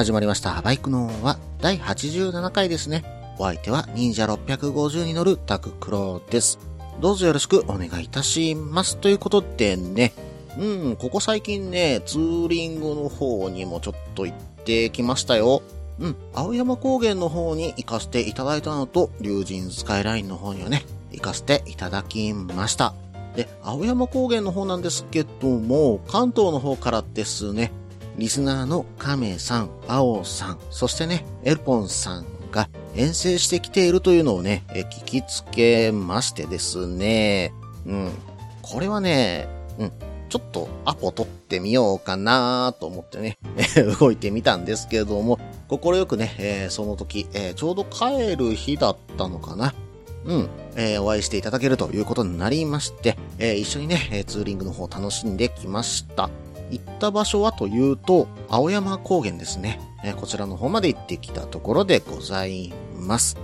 始まりました。バイクのは第87回ですね。お相手は忍者650に乗るタククロです。どうぞよろしくお願いいたします。ということでね、うん、ここ最近ね、ツーリングの方にもちょっと行ってきましたよ。うん、青山高原の方に行かせていただいたのと、竜神スカイラインの方にはね、行かせていただきました。で、青山高原の方なんですけども、関東の方からですね、リスナーのカメさん、バオさん、そしてね、エルポンさんが遠征してきているというのをね、聞きつけましてですね、うん。これはね、うん。ちょっとアポ取ってみようかなと思ってね、動いてみたんですけれども、心よくね、えーその時、えーちょうど帰る日だったのかな。うん。えーお会いしていただけるということになりまして、えー一緒にね、ツーリングの方を楽しんできました。行った場所はというと、青山高原ですね。こちらの方まで行ってきたところでございます。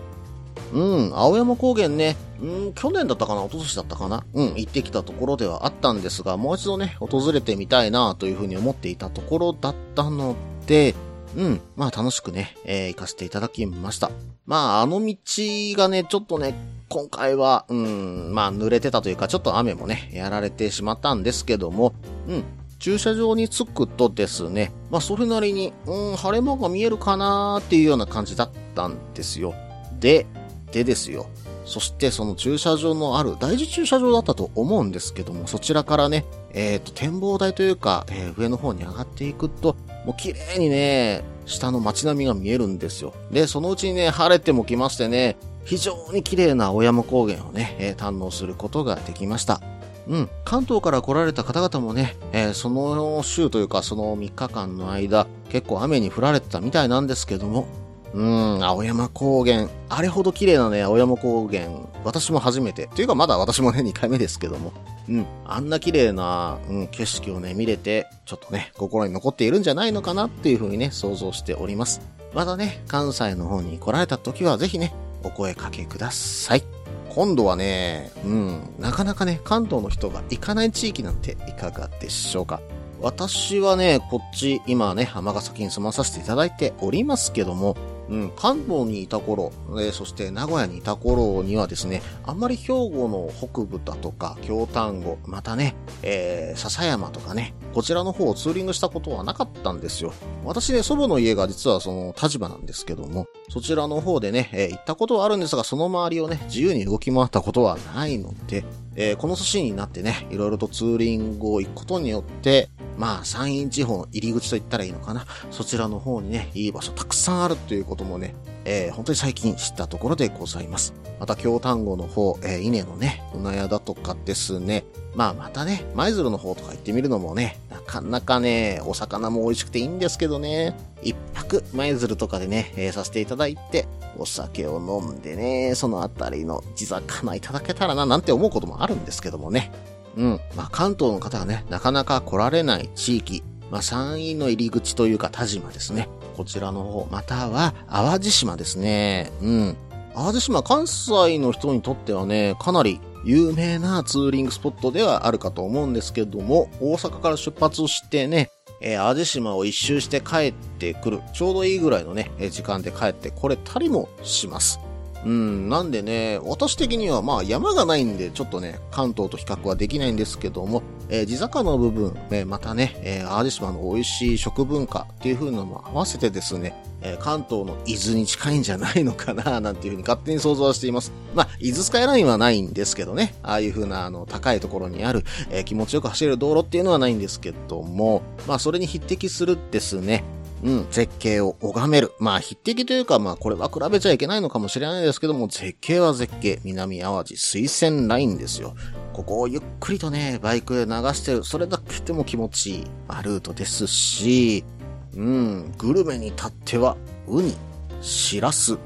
うん、青山高原ね、うん、去年だったかな、一昨年だったかな、うん、行ってきたところではあったんですが、もう一度ね、訪れてみたいなというふうに思っていたところだったので、うん、まあ楽しくね、えー行かせていただきました。まああの道がね、ちょっとね、今回は、うん、まあ濡れてたというか、ちょっと雨もね、やられてしまったんですけども、うん、駐車場に着くとですね、まあそれなりに、うん、晴れ間が見えるかなーっていうような感じだったんですよ。で、でですよ。そしてその駐車場のある大事駐車場だったと思うんですけども、そちらからね、えっ、と、展望台というか、えー上の方に上がっていくと、もう綺麗にね、下の街並みが見えるんですよ。で、そのうちにね、晴れても来ましてね、非常に綺麗な青山高原をね、えー堪能することができました。うん。関東から来られた方々もね、えーその週というかその3日間の間、結構雨に降られてたみたいなんですけども、うん、青山高原。あれほど綺麗なね、青山高原。私も初めて。というかまだ私もね、2回目ですけども。うん。あんな綺麗な、うん、景色をね、見れて、ちょっとね、心に残っているんじゃないのかなっていうふうにね、想像しております。まだね、関西の方に来られた時はぜひね、お声かけください。今度はね、うん、なかなかね、関東の人が行かない地域なんていかがでしょうか。私はね、こっち、今ね、尼崎に住まさせていただいておりますけども、うん、関東にいた頃、えーそして名古屋にいた頃にはですね、あんまり兵庫の北部だとか、京丹後、またね、えー、笹山とかね、こちらの方をツーリングしたことはなかったんですよ。私ね、祖母の家が実はその立場なんですけども、そちらの方でね、えー行ったことはあるんですが、その周りをね、自由に動き回ったことはないので、えーこの年になってね、いろいろとツーリングを行くことによって、まあ、山陰地方の入り口と言ったらいいのかな。そちらの方にね、いい場所たくさんあるということもね、えー本当に最近知ったところでございます。また、京丹後の方、えー稲のね、船屋だとかですね。まあ、またね、舞鶴の方とか行ってみるのもね、なかなかね、お魚も美味しくていいんですけどね、一泊舞鶴とかでね、えーさせていただいて、お酒を飲んでね、そのあたりの地魚いただけたらな、なんて思うこともあるんですけどもね。うん。まあ、関東の方がね、なかなか来られない地域、まあ、山陰の入り口というか田島ですね。こちらの方、または淡路島ですね。うん。淡路島、関西の人にとってはね、かなり有名なツーリングスポットではあるかと思うんですけども、大阪から出発してね、えー淡路島を一周して帰ってくる。ちょうどいいぐらいのね、時間で帰ってこれたりもします。うん、なんでね、私的にはまあ山がないんで、ちょっとね、関東と比較はできないんですけども、えー地坂の部分、えーまたね、えー淡路島の美味しい食文化っていう風なのも合わせてですね、え関東の伊豆に近いんじゃないのかな、なんていう風に勝手に想像はしています。まあ、伊豆スカイラインはないんですけどね、ああいう風なあの、高いところにある、えー気持ちよく走れる道路っていうのはないんですけども、まあ、それに匹敵するですね、うん、絶景を拝める。まあ、匹敵というか、まあ、これは比べちゃいけないのかもしれないですけども、絶景は絶景。南淡路水仙ラインですよ。ここをゆっくりとね、バイクで流してる、それだけでも気持ちいいまあルートですし、うん、グルメに至っては、ウニ、シラス、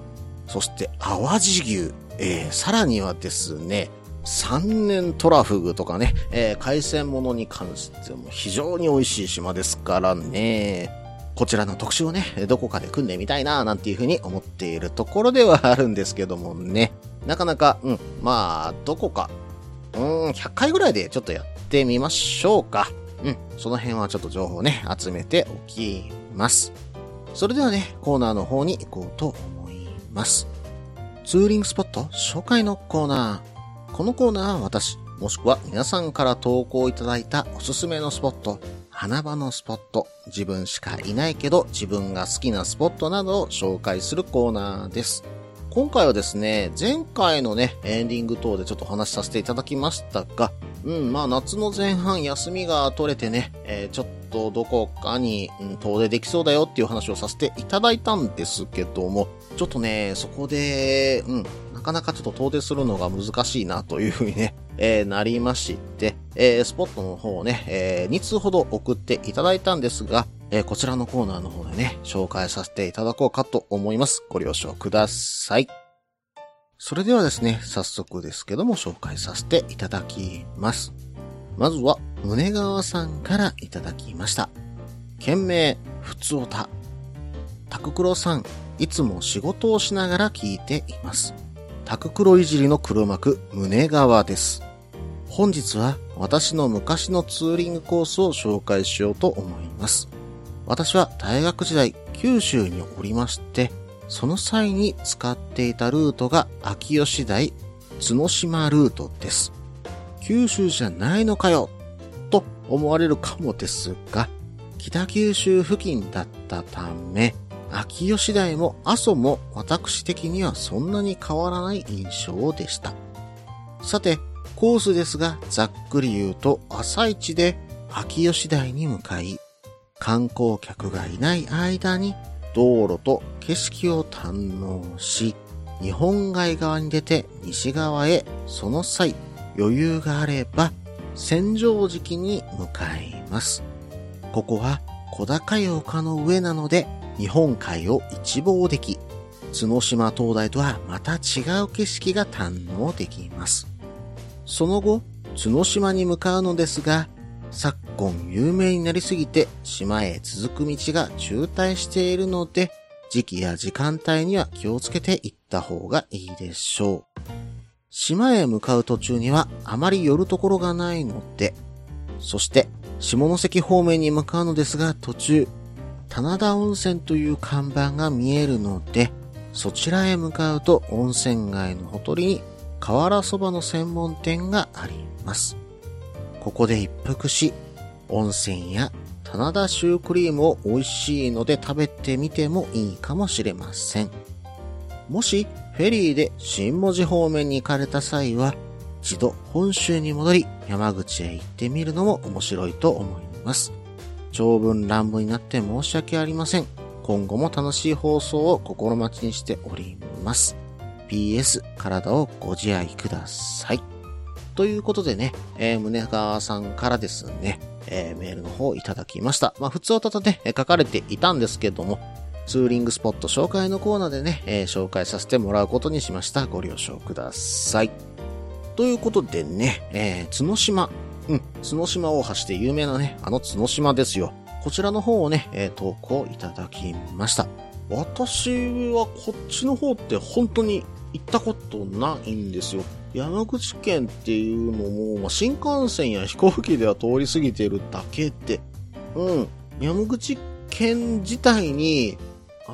そして淡路牛、えー、さらにはですね、三年トラフグとかね、えー、海鮮物に関しても非常に美味しい島ですからね。こちらの特集をね、どこかで組んでみたいな、なんていうふうに思っているところではあるんですけどもね。なかなか、うん、まあ、どこか、うん、100回ぐらいでちょっとやってみましょうか。うん、その辺はちょっと情報ね、集めておきます。それではね、コーナーの方に行こうと思います。ツーリングスポット？紹介のコーナー。このコーナーは私、もしくは皆さんから投稿いただいたおすすめのスポット、花場のスポット、自分しかいないけど自分が好きなスポットなどを紹介するコーナーです。今回はですね、前回のね、エンディング等でちょっとお話しさせていただきましたが、うん、まあ夏の前半休みが取れてね、えー、ちょっとどこかに、うん、遠出できそうだよっていう話をさせていただいたんですけども、ちょっとね、そこで、うん、なかなかちょっと遠出するのが難しいなというふうにね、えー、なりまして、えー、スポットの方をね、えー、2通ほど送っていただいたんですが、えー、こちらのコーナーの方でね、紹介させていただこうかと思います。ご了承ください。それではですね、早速ですけども紹介させていただきます。まずは、宗川さんからいただきました。件名、ふつおた。タククロさん、いつも仕事をしながら聞いています。タククロいじりの黒幕、宗川です。本日は私の昔のツーリングコースを紹介しようと思います。私は大学時代、九州におりまして、その際に使っていたルートが秋吉台角島ルートです。九州じゃないのかよと思われるかもですが、北九州付近だったため、秋吉台も阿蘇も私的にはそんなに変わらない印象でした。さて、コースですが、ざっくり言うと朝一で秋吉台に向かい、観光客がいない間に道路と景色を堪能し、日本海側に出て西側へその際余裕があれば千畳敷に向かいます。ここは小高い丘の上なので日本海を一望でき、角島灯台とはまた違う景色が堪能できます。その後、角島に向かうのですが、昨今有名になりすぎて島へ続く道が渋滞しているので、時期や時間帯には気をつけて行った方がいいでしょう。島へ向かう途中にはあまり寄るところがないので、そして下関方面に向かうのですが途中、棚田温泉という看板が見えるので、そちらへ向かうと温泉街のほとりに瓦そばの専門店があります。ここで一服し、温泉や棚田シュークリームを美味しいので食べてみてもいいかもしれません。もしフェリーで新文字方面に行かれた際は、一度本州に戻り山口へ行ってみるのも面白いと思います。長文乱文になって申し訳ありません。今後も楽しい放送を心待ちにしております。PS、体をご自愛ください。ということでね、えー、宗川さんからですね、えー、メールの方をいただきました。まあ、普通はただね、書かれていたんですけども、ツーリングスポット紹介のコーナーでね、えー、紹介させてもらうことにしました。ご了承ください。ということでね、えー、角島。うん、角島大橋で有名なね、あの角島ですよ。こちらの方をね、えー、投稿いただきました。私はこっちの方って本当に行ったことないんですよ。山口県っていうのも、まあ、新幹線や飛行機では通り過ぎてるだけで、うん、山口県自体に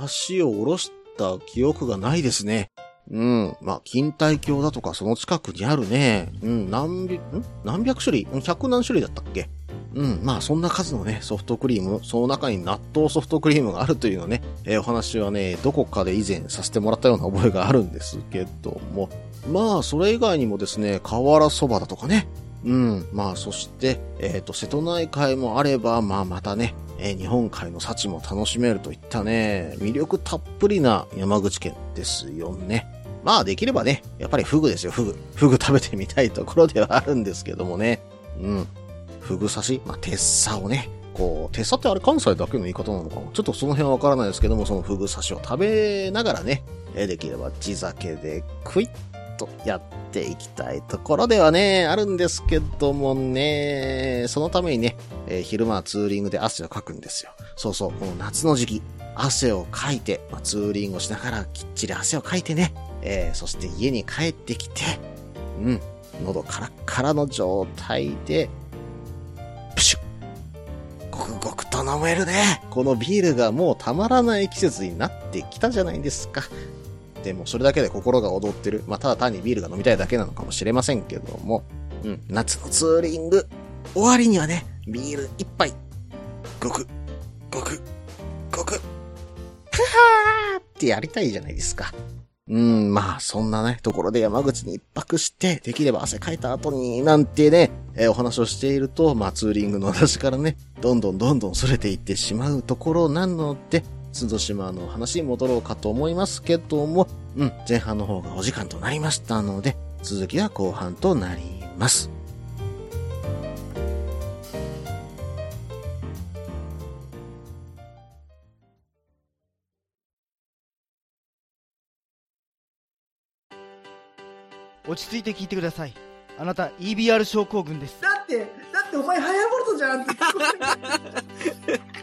足を下ろした記憶がないですね。うん。まあ、錦帯橋だとかその近くにあるね。うん、何百、ん？何百種類？百何種類だったっけ？うん、まあそんな数のね、ソフトクリーム、その中に納豆ソフトクリームがあるというのね、えー、お話はね、どこかで以前させてもらったような覚えがあるんですけども、まあそれ以外にもですね、瓦そばだとかね、うん、まあそして、えっ、ー、と、瀬戸内海もあれば、まあまたね、えー、日本海の幸も楽しめるといったね、魅力たっぷりな山口県ですよね。まあできればね、やっぱりフグですよ、フグ。フグ食べてみたいところではあるんですけどもね。うん。フグ刺し、まあ、鉄砂をね、こう、鉄砂ってあれ関西だけの言い方なのかな？ちょっとその辺はわからないですけども、そのフグ刺しを食べながらね、えできれば地酒でクイッとやっていきたいところではね、あるんですけどもね、そのためにね、えー、昼間はツーリングで汗をかくんですよ。そうそう、この夏の時期、汗をかいて、まあ、ツーリングをしながらきっちり汗をかいてね、えー、そして家に帰ってきて、うん、喉カラッカラの状態で、プシュッごくごくと飲めるね。このビールがもうたまらない季節になってきたじゃないですか。でもそれだけで心が踊ってる。まあ、ただ単にビールが飲みたいだけなのかもしれませんけども。うん、夏のツーリング。終わりにはね、ビール一杯。ごく、ごく、ごく。ふはーってやりたいじゃないですか。うん、まあ、そんなね、ところで山口に一泊して、できれば汗かいた後に、なんてね、えー、お話をしていると、まあ、ツーリングの話からね、どんどんどんどん逸れていってしまうところなので、津戸島の話に戻ろうかと思いますけども、うん、前半の方がお時間となりましたので、続きは後半となります。落ち着いて聞いてください。あなた EBR 症候群です。だってだってお前ハヤボルトじゃんって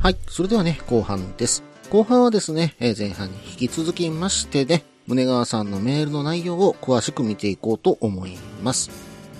はい。それではね、後半です。後半はですね、え前半に引き続きましてね、宗川さんのメールの内容を詳しく見ていこうと思います。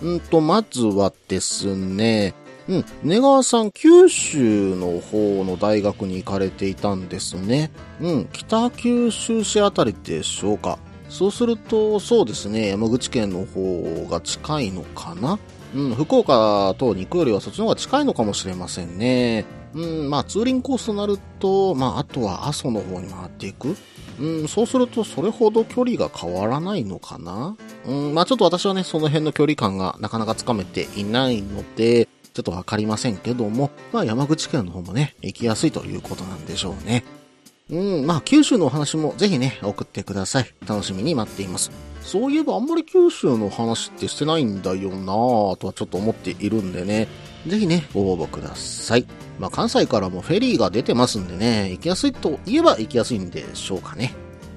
んと、まずはですね、うん。根川さん、九州の方の大学に行かれていたんですね。うん。北九州市あたりでしょうか。そうすると、そうですね。山口県の方が近いのかなうん。福岡とに行くよりはそっちの方が近いのかもしれませんね。うん。まあ、ツーリングコースとなると、まあ、あとは阿蘇の方に回っていく。うん、そうするとそれほど距離が変わらないのかなうん、まあちょっと私はね、その辺の距離感がなかなかつかめていないので、ちょっとわかりませんけども、まあ山口県の方もね、行きやすいということなんでしょうね。うん、まあ九州のお話もぜひね、送ってください。楽しみに待っています。そういえばあんまり九州の話ってしてないんだよなぁとはちょっと思っているんでね、ぜひね、ご応募ください。まあ関西からもフェリーが出てますんでね、行きやすいと言えば行きやすいんでしょうかね。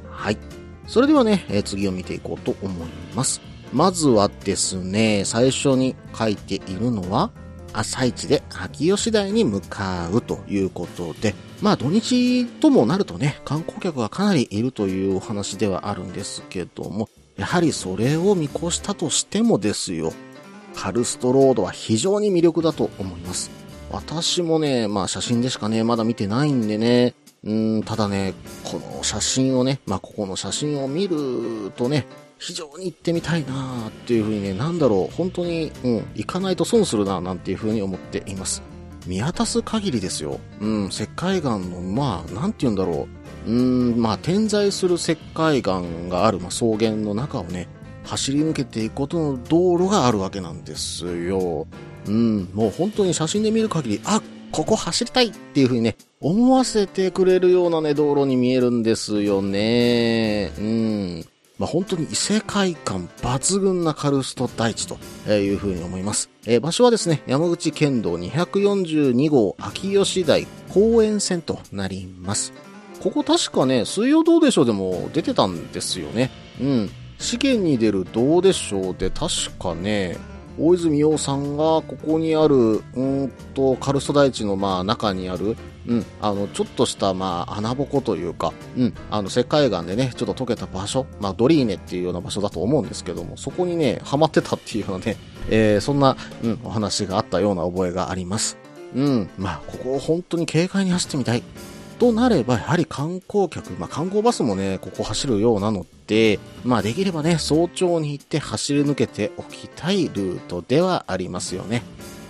はい。それではね、えー、次を見ていこうと思います。まずはですね、最初に書いているのは、朝一で秋吉台に向かうということで、まあ土日ともなるとね、観光客がかなりいるというお話ではあるんですけども、やはりそれを見越したとしてもですよ、カルストロードは非常に魅力だと思います。私もね、まあ写真でしかね、まだ見てないんでね、うん、ただね、この写真をね、まあここの写真を見るとね、非常に行ってみたいなっていうふうにね、なんだろう、本当に、うん、行かないと損するななんていうふうに思っています。見渡す限りですよ。うん、石灰岩の、まあ、なんて言うんだろう。うん、まあ、点在する石灰岩がある、まあ、草原の中をね、走り抜けていくことの道路があるわけなんですよ。うん、もう本当に写真で見る限り、あ、ここ走りたいっていう風にね、思わせてくれるようなね、道路に見えるんですよね。うん。まあ、本当に異世界観抜群なカルスト大地というふうに思います。えー、場所はですね、山口県道242号秋吉台公園線となります。ここ確かね、水曜どうでしょうでも出てたんですよね。うん。試験に出るどうでしょうで確かね、大泉洋さんがここにある、うんと、カルスト大地のまあ中にある、うん、あの、ちょっとした、まあ、穴ぼこというか、うん、あの、世界岩でね、ちょっと溶けた場所、まあ、ドリーネっていうような場所だと思うんですけども、そこにね、ハマってたっていうようなね、えー、そんな、うん、お話があったような覚えがあります。うん。まあ、ここを本当に軽快に走ってみたい。となれば、やはり観光客、まあ観光バスもね、ここ走るようなので、まあできればね、早朝に行って走り抜けておきたいルートではありますよね。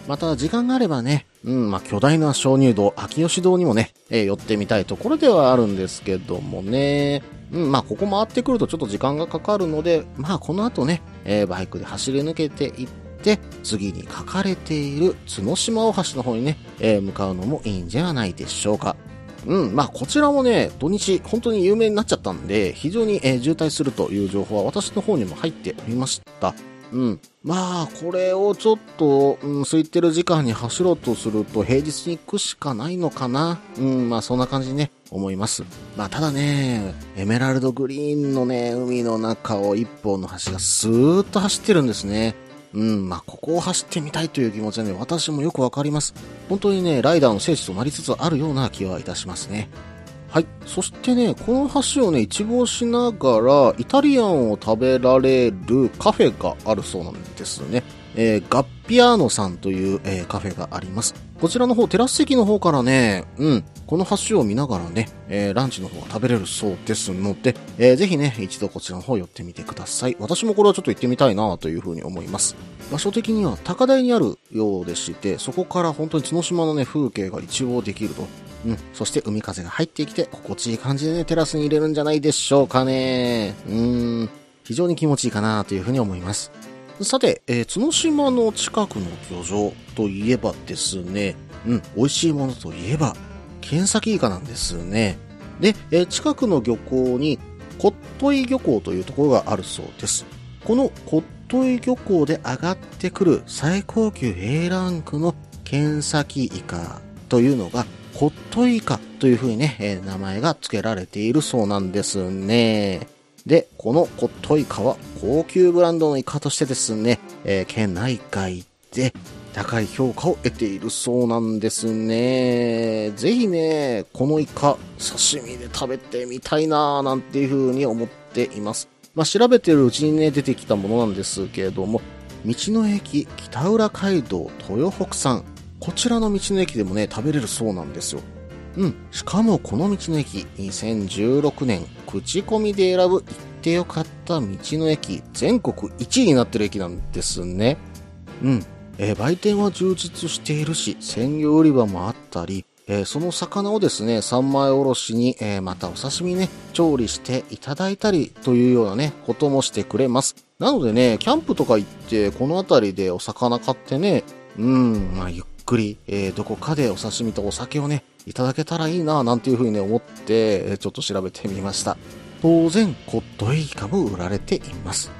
また、時間があればね、うん、まあ巨大な鍾乳洞、秋吉堂にもね、えー寄ってみたいところではあるんですけどもね。うん、まあここ回ってくるとちょっと時間がかかるので、まあこの後ね、えーバイクで走り抜けていって、次に書かれている角島大橋の方にね、えー向かうのもいいんじゃないでしょうか。うん、まあこちらもね、土日本当に有名になっちゃったんで、非常に、えー渋滞するという情報は私の方にも入っておりました。うん。まあ、これをちょっと、うん、空いてる時間に走ろうとすると、平日に行くしかないのかな。うん、まあ、そんな感じにね、思います。まあ、ただね、エメラルドグリーンのね、海の中を一本の橋がスーッと走ってるんですね。うん、まあ、ここを走ってみたいという気持ちはね、私もよくわかります。本当にね、ライダーの聖地となりつつあるような気はいたしますね。はい。そしてね、この橋をね、一望しながら、イタリアンを食べられるカフェがあるそうなんですね。えーガッピアーノさんという、えーカフェがあります。こちらの方、テラス席の方からね、うん、この橋を見ながらね、えーランチの方が食べれるそうですので、えーぜひね、一度こちらの方寄ってみてください。私もこれはちょっと行ってみたいなというふうに思います。場所的には高台にあるようでして、そこから本当に角島のね、風景が一望できると。うん。そして海風が入ってきて、心地いい感じでね、テラスに入れるんじゃないでしょうかね。うーん。非常に気持ちいいかなというふうに思います。さて、えー角島の近くの漁場といえばですね、うん、美味しいものといえば、ケンサキイカなんですね。で、え近くの漁港に、コットイ漁港というところがあるそうです。このコットイ漁港で上がってくる最高級 A ランクのケンサキイカというのが、コットイカというふうにね、え名前が付けられているそうなんですね。で、このコットイカは高級ブランドのイカとしてですね、えー県内外で高い評価を得ているそうなんですね。ぜひね、このイカ刺身で食べてみたいなーなんていう風に思っています。まあ、調べてるうちにね、出てきたものなんですけれども、道の駅北浦街道豊北さん。こちらの道の駅でもね、食べれるそうなんですよ。うん。しかもこの道の駅、2016年、口コミで選ぶ行ってよかった道の駅、全国1位になってる駅なんですね。うん。えー売店は充実しているし、鮮魚売り場もあったり、えーその魚をですね、三枚おろしに、えーまたお刺身ね、調理していただいたりというようなね、こともしてくれます。なのでね、キャンプとか行って、この辺りでお魚買ってね、うん、まあ、ゆっくり、えーどこかでお刺身とお酒をね、いただけたらいいな、なんていうふうにね、思って、ちょっと調べてみました。当然、コットエイカも売られています。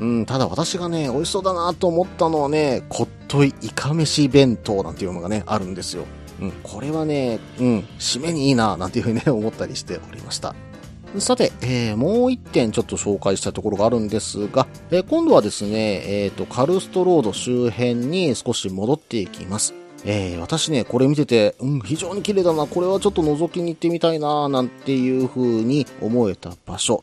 うん、ただ私がね、美味しそうだなと思ったのはね、コットイイカ飯弁当なんていうのがね、あるんですよ。うん、これはね、うん、締めにいいな、なんていうふうにね、思ったりしておりました。さて、えーもう一点ちょっと紹介したいところがあるんですが、えー今度はですね、えっ、と、カルストロード周辺に少し戻っていきます。えー私ね、これ見てて、うん、非常に綺麗だな、これはちょっと覗きに行ってみたいな、なんていう風に思えた場所。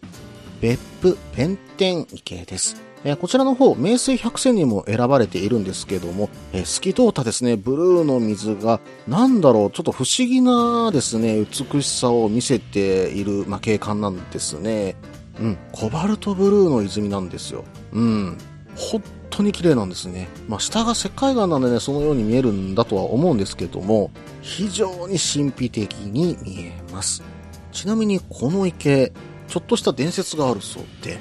別府弁天池です。えこちらの方、名水百選にも選ばれているんですけども、え透き通ったですね、ブルーの水が、なんだろう、ちょっと不思議なですね、美しさを見せている、まあ、景観なんですね。うん、コバルトブルーの泉なんですよ。うん、本当に綺麗なんですね。まあ、下が石灰岩なんでね、そのように見えるんだとは思うんですけども、非常に神秘的に見えます。ちなみにこの池、ちょっとした伝説があるそうで、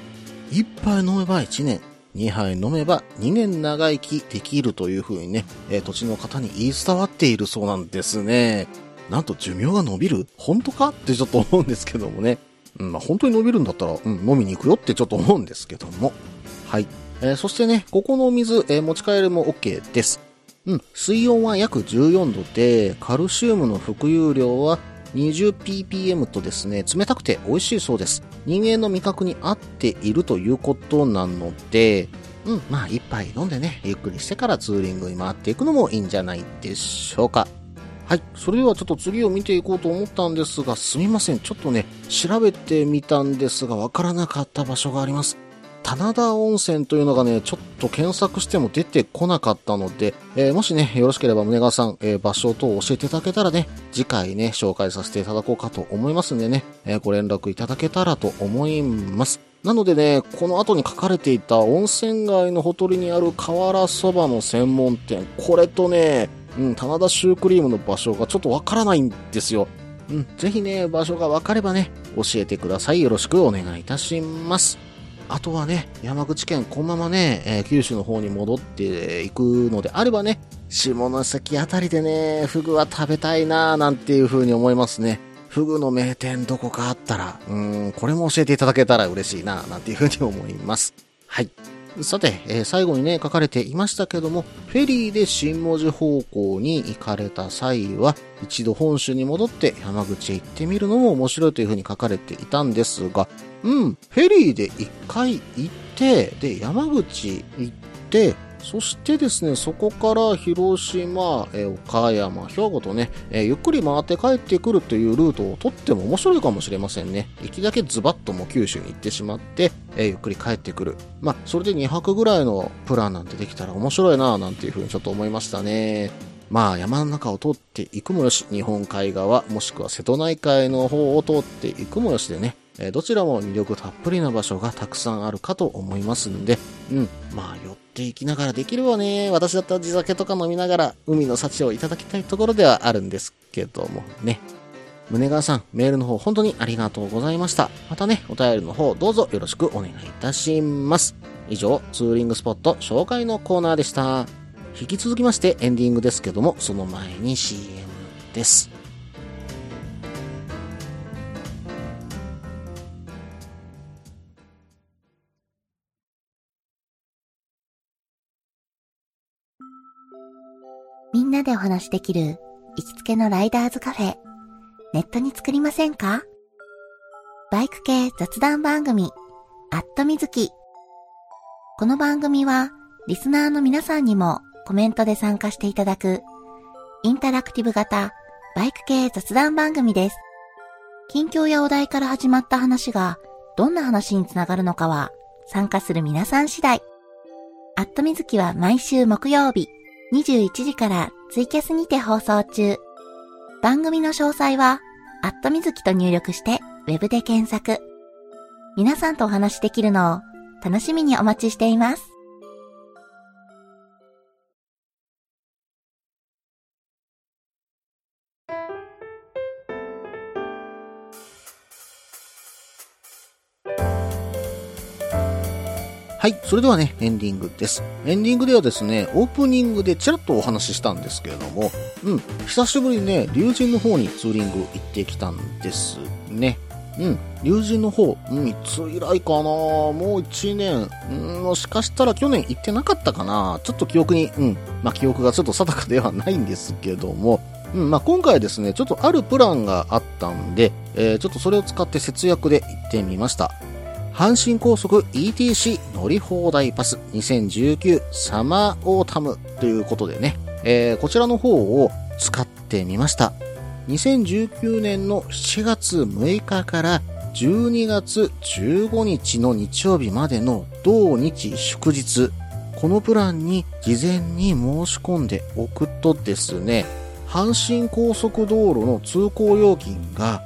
一杯飲めば1年、2杯飲めば2年長生きできるという風にね、えー土地の方に言い伝わっているそうなんですね。なんと寿命が伸びる？本当か？ってちょっと思うんですけどもね。うん、まあ本当に伸びるんだったら、うん、飲みに行くよってちょっと思うんですけども。はい。えーそしてね、ここのお水、えー持ち帰りも OK です。うん、水温は約14度で、カルシウムの含有量は 20ppm とですね、冷たくて美味しいそうです。人間の味覚に合っているということなので、うん、まあ一杯飲んでね、ゆっくりしてからツーリングに回っていくのもいいんじゃないでしょうか。はい。それではちょっと次を見ていこうと思ったんですが、すみません。ちょっとね、調べてみたんですが、わからなかった場所があります。棚田温泉というのがね、ちょっと検索しても出てこなかったので、えーもしね、よろしければ宗川さん、えー場所等を教えていただけたらね、次回ね、紹介させていただこうかと思いますんでね、えーご連絡いただけたらと思います。なのでね、この後に書かれていた温泉街のほとりにある河原そばの専門店、これとね、うん、棚田シュークリームの場所がちょっとわからないんですよ。うん、ぜひね、場所がわかればね、教えてください。よろしくお願いいたします。あとはね、山口県、このままね、えー九州の方に戻っていくのであればね、下関あたりでね、フグは食べたいなぁなんていう風に思いますね。フグの名店どこかあったら、うーん、これも教えていただけたら嬉しいなぁなんていう風に思います。はい。さて、えー最後にね、書かれていましたけども、フェリーで新文字方向に行かれた際は、一度本州に戻って山口へ行ってみるのも面白いというふうに書かれていたんですが、うん、フェリーで一回行って、で、山口行って、そしてですね、そこから広島、え岡山、兵庫とね、えゆっくり回って帰ってくるというルートを取っても面白いかもしれませんね。行きだけズバッともう九州に行ってしまって、えゆっくり帰ってくる。まあ、それで2泊ぐらいのプランなんてできたら面白いなぁなんていうふうにちょっと思いましたね。まあ山の中を通っていくもよし、日本海側もしくは瀬戸内海の方を通っていくもよしでね、どちらも魅力たっぷりな場所がたくさんあるかと思いますんで、うん、まあ寄っていきながらできるわね。私だったら地酒とか飲みながら海の幸をいただきたいところではあるんですけどもね。宗川さん、メールの方本当にありがとうございました。またね、お便りの方どうぞよろしくお願いいたします。以上、ツーリングスポット紹介のコーナーでした。引き続きましてエンディングですけども、その前に CM です。でお話しできる行きつけのライダーズカフェ、ネットに作りませんか？バイク系雑談番組、アットみずき。この番組は、リスナーの皆さんにもコメントで参加していただく、インタラクティブ型バイク系雑談番組です。近況やお題から始まった話が、どんな話につながるのかは、参加する皆さん次第。アットみずきは毎週木曜日、21時からツイキャスにて放送中。番組の詳細は、アットみずきと入力して、ウェブで検索。皆さんとお話しできるのを楽しみにお待ちしています。はい。それではね、エンディングです。エンディングではですね、オープニングでちらっとお話ししたんですけれども、うん、久しぶりにね、竜神の方にツーリング行ってきたんですね。うん、竜神の方、うん、いつ以来かな？もう1年、うん、もしかしたら去年行ってなかったかな？ちょっと記憶に、うん、まあ記憶がちょっと定かではないんですけども、うん、まあ今回ですね、ちょっとあるプランがあったんで、えーちょっとそれを使って節約で行ってみました。阪神高速 ETC 乗り放題パス2019サマーオータムということでね、えーこちらの方を使ってみました。2019年の7月6日から12月15日の日曜日までの同日祝日、このプランに事前に申し込んでおくとですね、阪神高速道路の通行料金が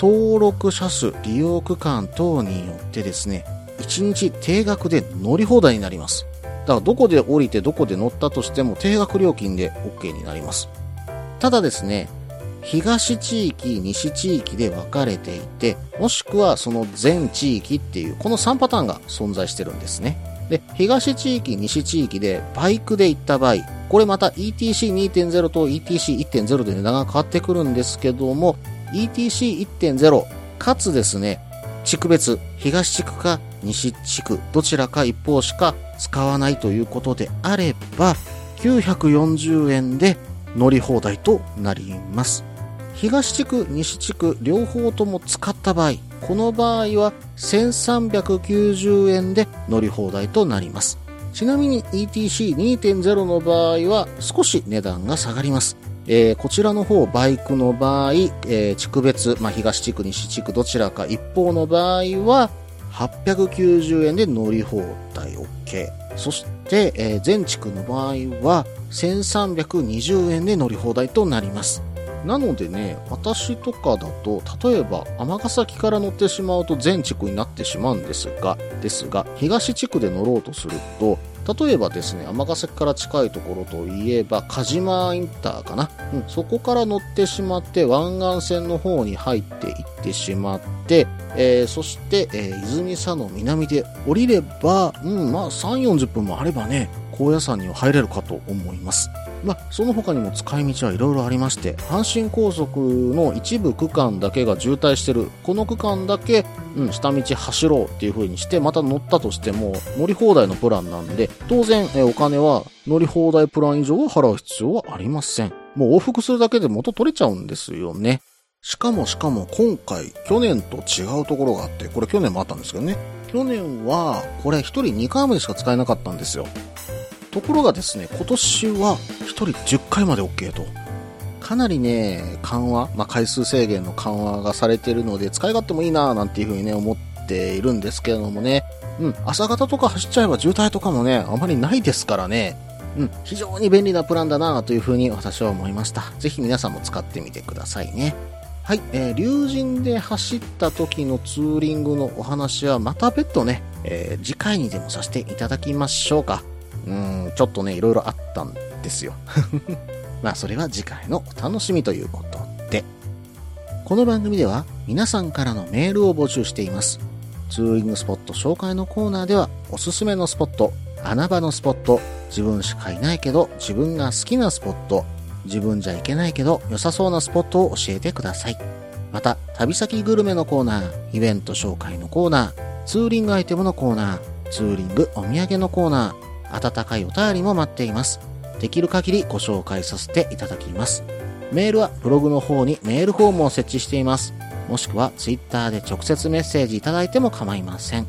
登録者数、利用区間等によってですね、1日定額で乗り放題になります。だからどこで降りてどこで乗ったとしても定額料金で OK になります。ただですね、東地域、西地域で分かれていて、もしくはその全地域っていう、この3パターンが存在してるんですね。で、東地域、西地域でバイクで行った場合、これまた ETC2.0 と ETC1.0 で値段が変わってくるんですけども、ETC1.0 かつですね、地区別、東地区か西地区、どちらか一方しか使わないということであれば、940円で乗り放題となります。東地区、西地区、両方とも使った場合、この場合は1390円で乗り放題となります。ちなみに ETC2.0 の場合は少し値段が下がります。えーこちらの方、バイクの場合、えー地区別、まあ、東地区、西地区、どちらか一方の場合は、890円で乗り放題 OK。そして、えー全地区の場合は1320円で乗り放題となります。なのでね、私とかだと、例えば、尼崎から乗ってしまうと全地区になってしまうんですが、ですが、東地区で乗ろうとすると、例えばですね、尼崎から近いところといえば、鹿島インターかな。うん、そこから乗ってしまって、湾岸線の方に入っていってしまって、えーそして、えー泉佐野南で降りれば、うん、まあ、3、40分もあればね、高野山には入れるかと思います。まあ、その他にも使い道はいろいろありまして、阪神高速の一部区間だけが渋滞してる、この区間だけ、うん、下道走ろうっていう風にして、また乗ったとしても、乗り放題のプランなんで、当然、えお金は乗り放題プラン以上は払う必要はありません。もう往復するだけで元取れちゃうんですよね。しかもしかも今回、去年と違うところがあって、これ去年もあったんですけどね。去年は、これ1人2回までしか使えなかったんですよ。ところがですね、今年は1人10回まで OK と。かなりね、緩和、まあ、回数制限の緩和がされているので、使い勝手もいいなぁなんていうふうにね、思っているんですけれどもね。うん、朝方とか走っちゃえば渋滞とかもね、あまりないですからね。うん、非常に便利なプランだなぁというふうに私は思いました。ぜひ皆さんも使ってみてくださいね。はい、えー、竜神で走った時のツーリングのお話はまた別途ね、えー次回にでもさせていただきましょうか。うん、ちょっとね、いろいろあったんですよ。まあ、それは次回のお楽しみということで。この番組では皆さんからのメールを募集しています。ツーリングスポット紹介のコーナーでは、おすすめのスポット、穴場のスポット、自分しかいないけど自分が好きなスポット、自分じゃいけないけど良さそうなスポットを教えてください。また、旅先グルメのコーナー、イベント紹介のコーナー、ツーリングアイテムのコーナー、ツーリングお土産のコーナー、温かいお便りも待っています。できる限りご紹介させていただきます。メールはブログの方にメールフォームを設置しています。もしくはツイッターで直接メッセージいただいても構いません。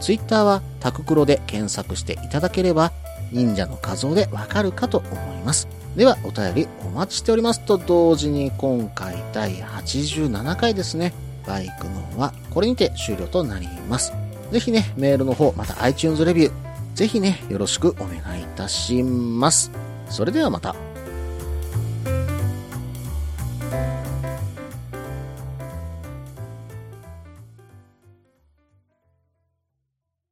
ツイッターはタククロで検索していただければ、忍者の画像でわかるかと思います。では、お便りお待ちしておりますと同時に今回第87回ですね。バイクのはこれにて終了となります。ぜひね、メールの方、また iTunes レビュー、ぜひね、よろしくお願いいたします。それではまた。